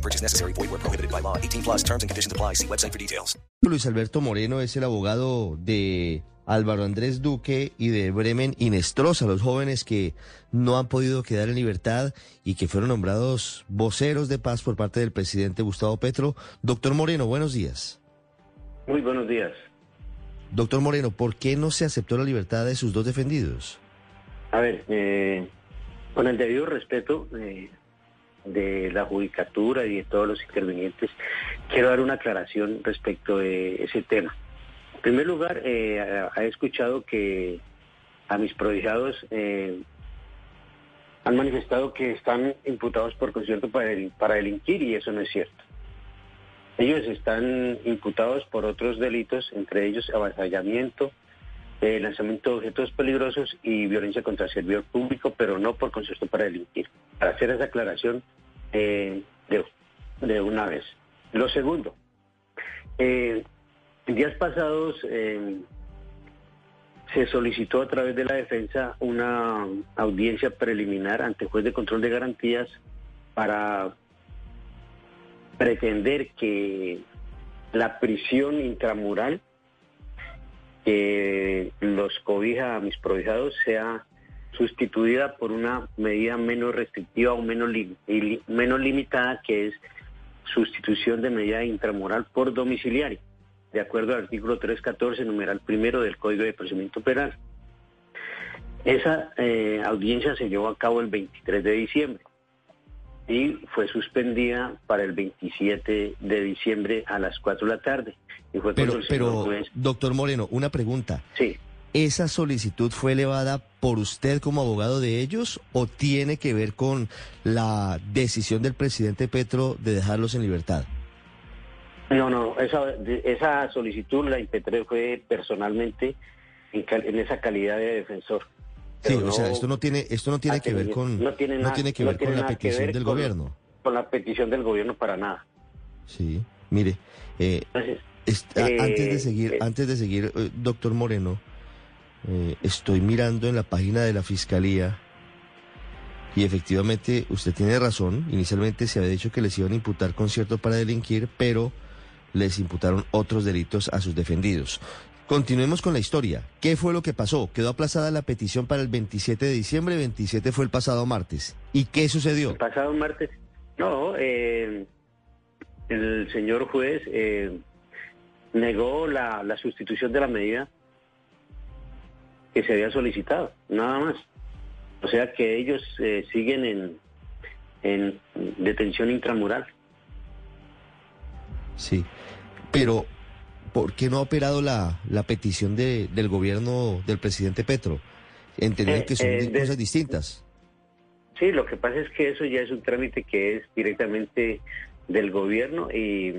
No purchase necessary. Void where prohibited by law. 18 plus terms and conditions apply. See website for details. Luis Alberto Moreno es el abogado de Álvaro Andrés Duque y de Bremen Inestrosa, los jóvenes que no han podido quedar en libertad y que fueron nombrados voceros de paz por parte del presidente Gustavo Petro. Doctor Moreno, buenos días. Muy buenos días. Doctor Moreno, ¿por qué no se aceptó la libertad de sus dos defendidos? A ver, eh, con el debido respeto eh, de la judicatura y de todos los intervinientes, quiero dar una aclaración respecto de ese tema. En primer lugar, eh, he escuchado que a mis prodigados eh, han manifestado que están imputados por concierto para, para delinquir y eso no es cierto. Ellos están imputados por otros delitos, entre ellos avasallamiento, eh, lanzamiento de objetos peligrosos y violencia contra el servidor público, pero no por concierto para delinquir. Para hacer esa aclaración eh, de, de una vez. Lo segundo, eh, en días pasados eh, se solicitó a través de la defensa una audiencia preliminar ante juez de control de garantías para pretender que la prisión intramural que los cobija a mis prohijados sea sustituida por una medida menos restrictiva o menos, li- menos limitada que es sustitución de medida intramural por domiciliario, de acuerdo al artículo 314, numeral primero del Código de Procedimiento Penal. Esa eh, audiencia se llevó a cabo el 23 de diciembre y fue suspendida para el 27 de diciembre a las 4 de la tarde. Y fue Pero, doctor Moreno, una pregunta. sí, ¿Esa solicitud fue elevada por usted como abogado de ellos o tiene que ver con la decisión del presidente Petro de dejarlos en libertad? No, no, esa, esa solicitud la impetré fue personalmente en, cal- en esa calidad de defensor. Sí, o sea, esto no tiene, esto no tiene que ver con, no tiene nada- tiene que no ver tiene con la petición del con- gobierno. Con la petición del gobierno para nada. Sí, mire, eh, Entonces, a- Eh, antes de seguir, eh. antes de seguir, eh, doctor Moreno, eh, estoy mirando en la página de la fiscalía y efectivamente usted tiene razón. Inicialmente se había dicho que les iban a imputar concierto para delinquir, pero les imputaron otros delitos a sus defendidos. Continuemos con la historia. ¿Qué fue lo que pasó? Quedó aplazada la petición para el 27 de diciembre, 27 fue el pasado martes. ¿Y qué sucedió? el pasado martes, no, eh, el señor juez eh, negó la, la sustitución de la medida que se había solicitado, nada más. O sea que ellos eh, siguen en, en detención intramural. Sí, pero ¿por qué no ha operado la, la petición de, del gobierno del presidente Petro? Entendiendo Eh, que son eh, de- cosas distintas. Sí, lo que pasa es que eso ya es un trámite que es directamente del gobierno y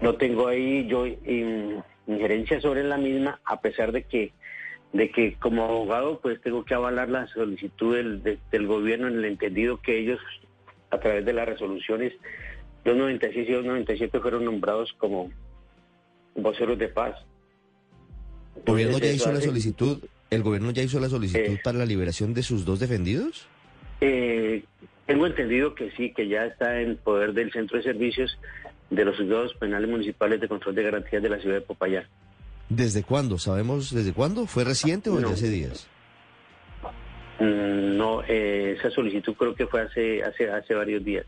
no tengo ahí yo in- injerencia sobre la misma, a pesar de que de que como abogado pues tengo que avalar la solicitud del, de- del gobierno en el entendido que ellos a través de las resoluciones 296 y 297 fueron nombrados como voceros de paz. ¿El gobierno ya hizo la solicitud? ¿El gobierno ya hizo la solicitud Eh. para la liberación de sus dos defendidos? Eh, tengo entendido que sí, que ya está en poder del Centro de Servicios de los Juzgados Penales Municipales de Control de Garantías de la ciudad de Popayán. ¿Desde cuándo? ¿Sabemos desde cuándo? ¿Fue reciente o No. desde hace días? Mm, No, eh, esa solicitud creo que fue hace hace hace varios días.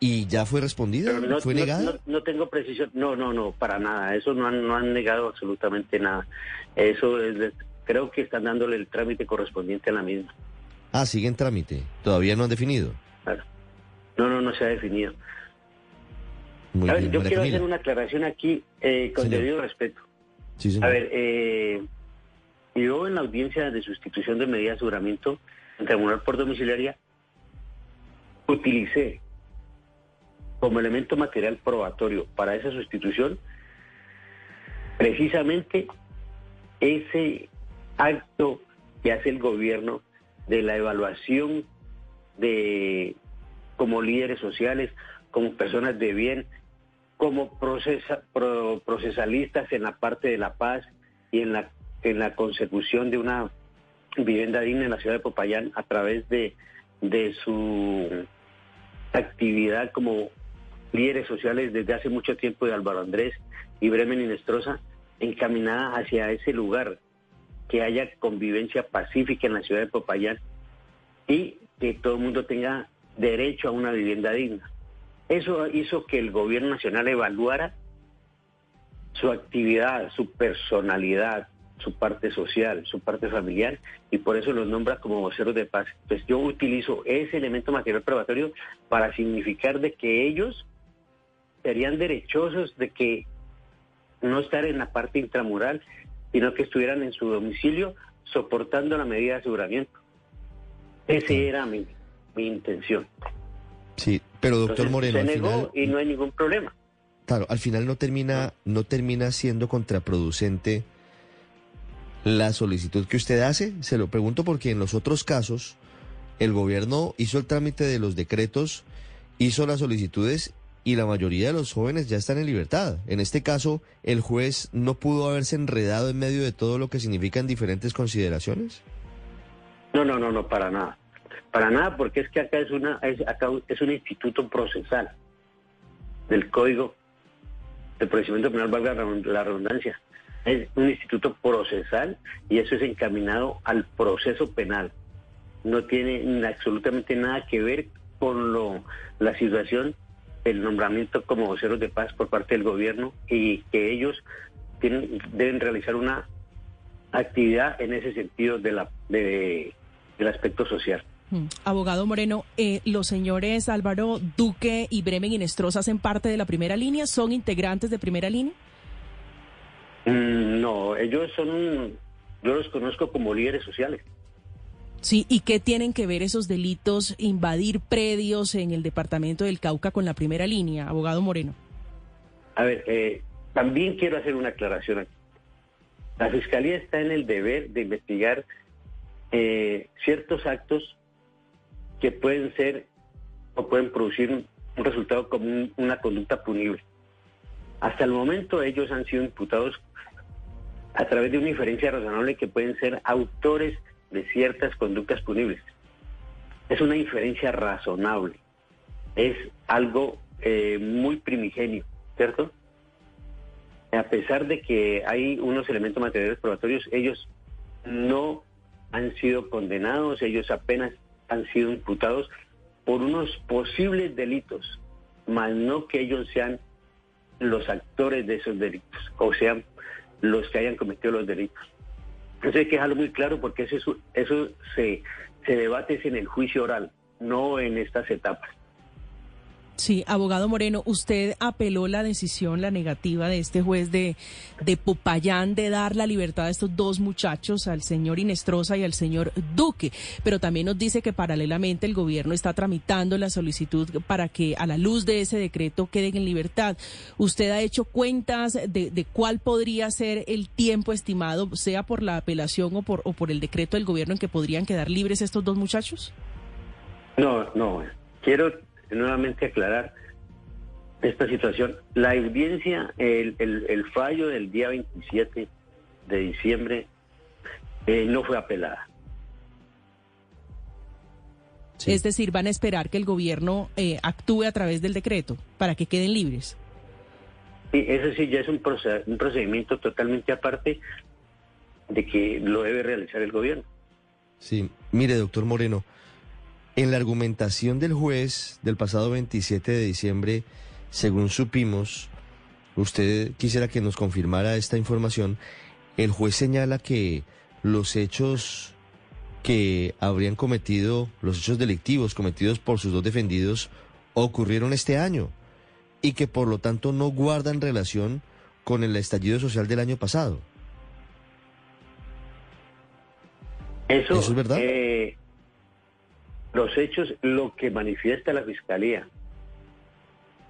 ¿Y ya fue respondida? No, ¿Fue no- negada? no- no tengo precisión. No, no, no, para nada. Eso no han, no han negado absolutamente nada. Eso es, creo que están dándole el trámite correspondiente a la misma. Ah, sigue en trámite. Todavía no han definido. Claro. No, no, no se ha definido. Muy A ver, bien, yo María quiero Camila. hacer una aclaración aquí eh, con Señor. debido respeto. A ver, eh, yo en la audiencia de sustitución de medida de aseguramiento en tribunal por domiciliaria utilicé como elemento material probatorio para esa sustitución precisamente ese acto que hace el gobierno de la evaluación de como líderes sociales, como personas de bien, como procesa, procesalistas en la parte de la paz y en la, en la consecución de una vivienda digna en la ciudad de Popayán a través de, de su actividad como líderes sociales desde hace mucho tiempo de Álvaro Andrés y Bremen y Nestroza, encaminada hacia ese lugar, que haya convivencia pacífica en la ciudad de Popayán y que todo el mundo tenga derecho a una vivienda digna. Eso hizo que el gobierno nacional evaluara su actividad, su personalidad, su parte social, su parte familiar, y por eso los nombra como voceros de paz. Entonces yo utilizo ese elemento material probatorio para significar de que ellos serían derechosos de que no estar en la parte intramural, sino que estuvieran en su domicilio soportando la medida de aseguramiento. Esa era mi, mi intención. Sí, pero doctor Moreno, se negó y no hay ningún problema. Claro, al final no termina, no termina siendo contraproducente la solicitud que usted hace. Se lo pregunto porque en los otros casos el gobierno hizo el trámite de los decretos, hizo las solicitudes y la mayoría de los jóvenes ya están en libertad. En este caso, el juez no pudo haberse enredado en medio de todo lo que significan diferentes consideraciones. No, no, no, no, para nada. Para nada, porque es que acá es una es, un instituto procesal del Código de Procedimiento Penal, valga la redundancia. Es un instituto procesal y eso es encaminado al proceso penal. No tiene absolutamente nada que ver con lo, la situación el nombramiento como voceros de paz por parte del gobierno y que ellos tienen, deben realizar una actividad en ese sentido del aspecto social. Mm. Abogado Moreno, eh, ¿los señores Álvaro Duque y Bremen Inestrosa hacen parte de la primera línea? ¿Son integrantes de primera línea? Mm, no, ellos son, yo los conozco como líderes sociales. Sí, ¿y qué tienen que ver esos delitos, invadir predios en el departamento del Cauca con la primera línea, abogado Moreno? A ver, eh, también quiero hacer una aclaración aquí. La Fiscalía está en el deber de investigar eh, ciertos actos que pueden ser o pueden producir un, resultado como una conducta punible. Hasta el momento ellos han sido imputados a través de una inferencia razonable que pueden ser autores de ciertas conductas punibles. Es una inferencia razonable, es algo eh, muy primigenio, ¿cierto? A pesar de que hay unos elementos materiales probatorios, ellos no han sido condenados, ellos apenas han sido imputados por unos posibles delitos, más no que ellos sean los actores de esos delitos, o sean los que hayan cometido los delitos. Entonces hay que dejarlo muy claro porque eso, eso se, se debate en el juicio oral, no en estas etapas. Sí, abogado Moreno, usted apeló la decisión, la negativa de este juez de, de Popayán de dar la libertad a estos dos muchachos, al señor Inestrosa y al señor Duque, pero también nos dice que paralelamente el gobierno está tramitando la solicitud para que a la luz de ese decreto queden en libertad. ¿Usted ha hecho cuentas de, de cuál podría ser el tiempo estimado, sea por la apelación o por, o por el decreto del gobierno en que podrían quedar libres estos dos muchachos? No, no, quiero nuevamente aclarar esta situación. La audiencia, el, el, fallo del día 27 de diciembre eh, no fue apelada. Es decir, van a esperar que el gobierno eh, actúe a través del decreto para que queden libres. Sí, eso sí ya es un, un procedimiento totalmente aparte de que lo debe realizar el gobierno. Sí, mire, doctor Moreno, en la argumentación del juez del pasado 27 de diciembre, según supimos, usted quisiera que nos confirmara esta información, el juez señala que los hechos que habrían cometido, los hechos delictivos cometidos por sus dos defendidos, ocurrieron este año y que por lo tanto no guardan relación con el estallido social del año pasado. Eso, es verdad. Eh, los hechos, lo que manifiesta la Fiscalía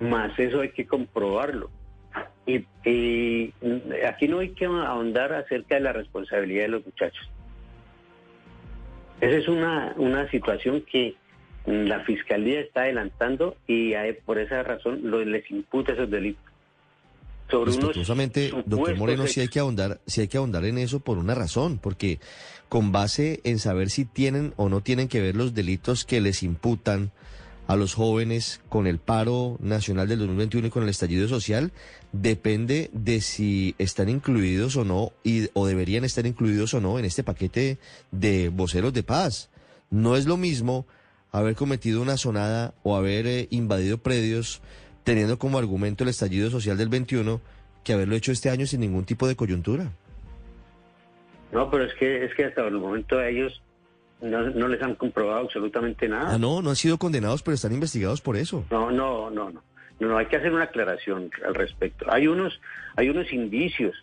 más eso hay que comprobarlo. Y, aquí no hay que ahondar acerca de la responsabilidad de los muchachos. Esa es una, una situación que la fiscalía está adelantando y por esa razón les imputa esos delitos. Sobre unos Respetuosamente, doctor Moreno, sí hay que ahondar, sí hay que ahondar en eso por una razón, porque con base en saber si tienen o no tienen que ver los delitos que les imputan a los jóvenes con el paro nacional del 2021 y con el estallido social, depende de si están incluidos o no, y, o deberían estar incluidos o no en este paquete de voceros de paz. No es lo mismo haber cometido una sonada o haber eh, invadido predios teniendo como argumento el estallido social del 21 que haberlo hecho este año sin ningún tipo de coyuntura. No, pero es que, es que hasta el momento a ellos no, no les han comprobado absolutamente nada. Ah, no, no han sido condenados, pero están investigados por eso. No, no, no, no. No, no, hay que hacer una aclaración al respecto. Hay unos, hay unos indicios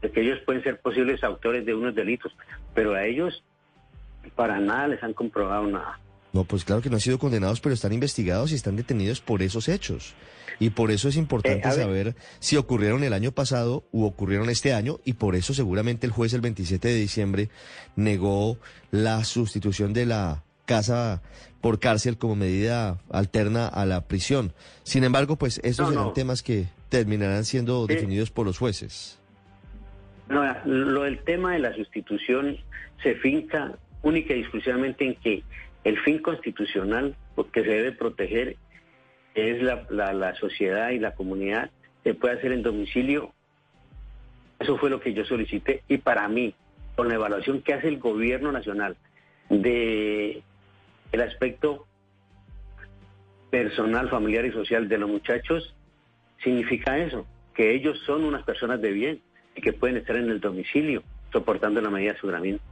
de que ellos pueden ser posibles autores de unos delitos, pero a ellos para nada les han comprobado nada. No, pues claro que no han sido condenados, pero están investigados y están detenidos por esos hechos. Y por eso es importante Eh, saber si ocurrieron el año pasado u ocurrieron este año, y por eso seguramente el juez el 27 de diciembre negó la sustitución de la casa por cárcel como medida alterna a la prisión. Sin embargo, pues estos No, serán no. temas que terminarán siendo Sí. definidos por los jueces. No, lo del tema de la sustitución se finca única y exclusivamente en que el fin constitucional que se debe proteger es la, sociedad y la comunidad, se puede hacer en domicilio. Eso fue lo que yo solicité y para mí, con la evaluación que hace el gobierno nacional de el aspecto personal, familiar y social de los muchachos, significa eso, que ellos son unas personas de bien y que pueden estar en el domicilio soportando la medida de aseguramiento.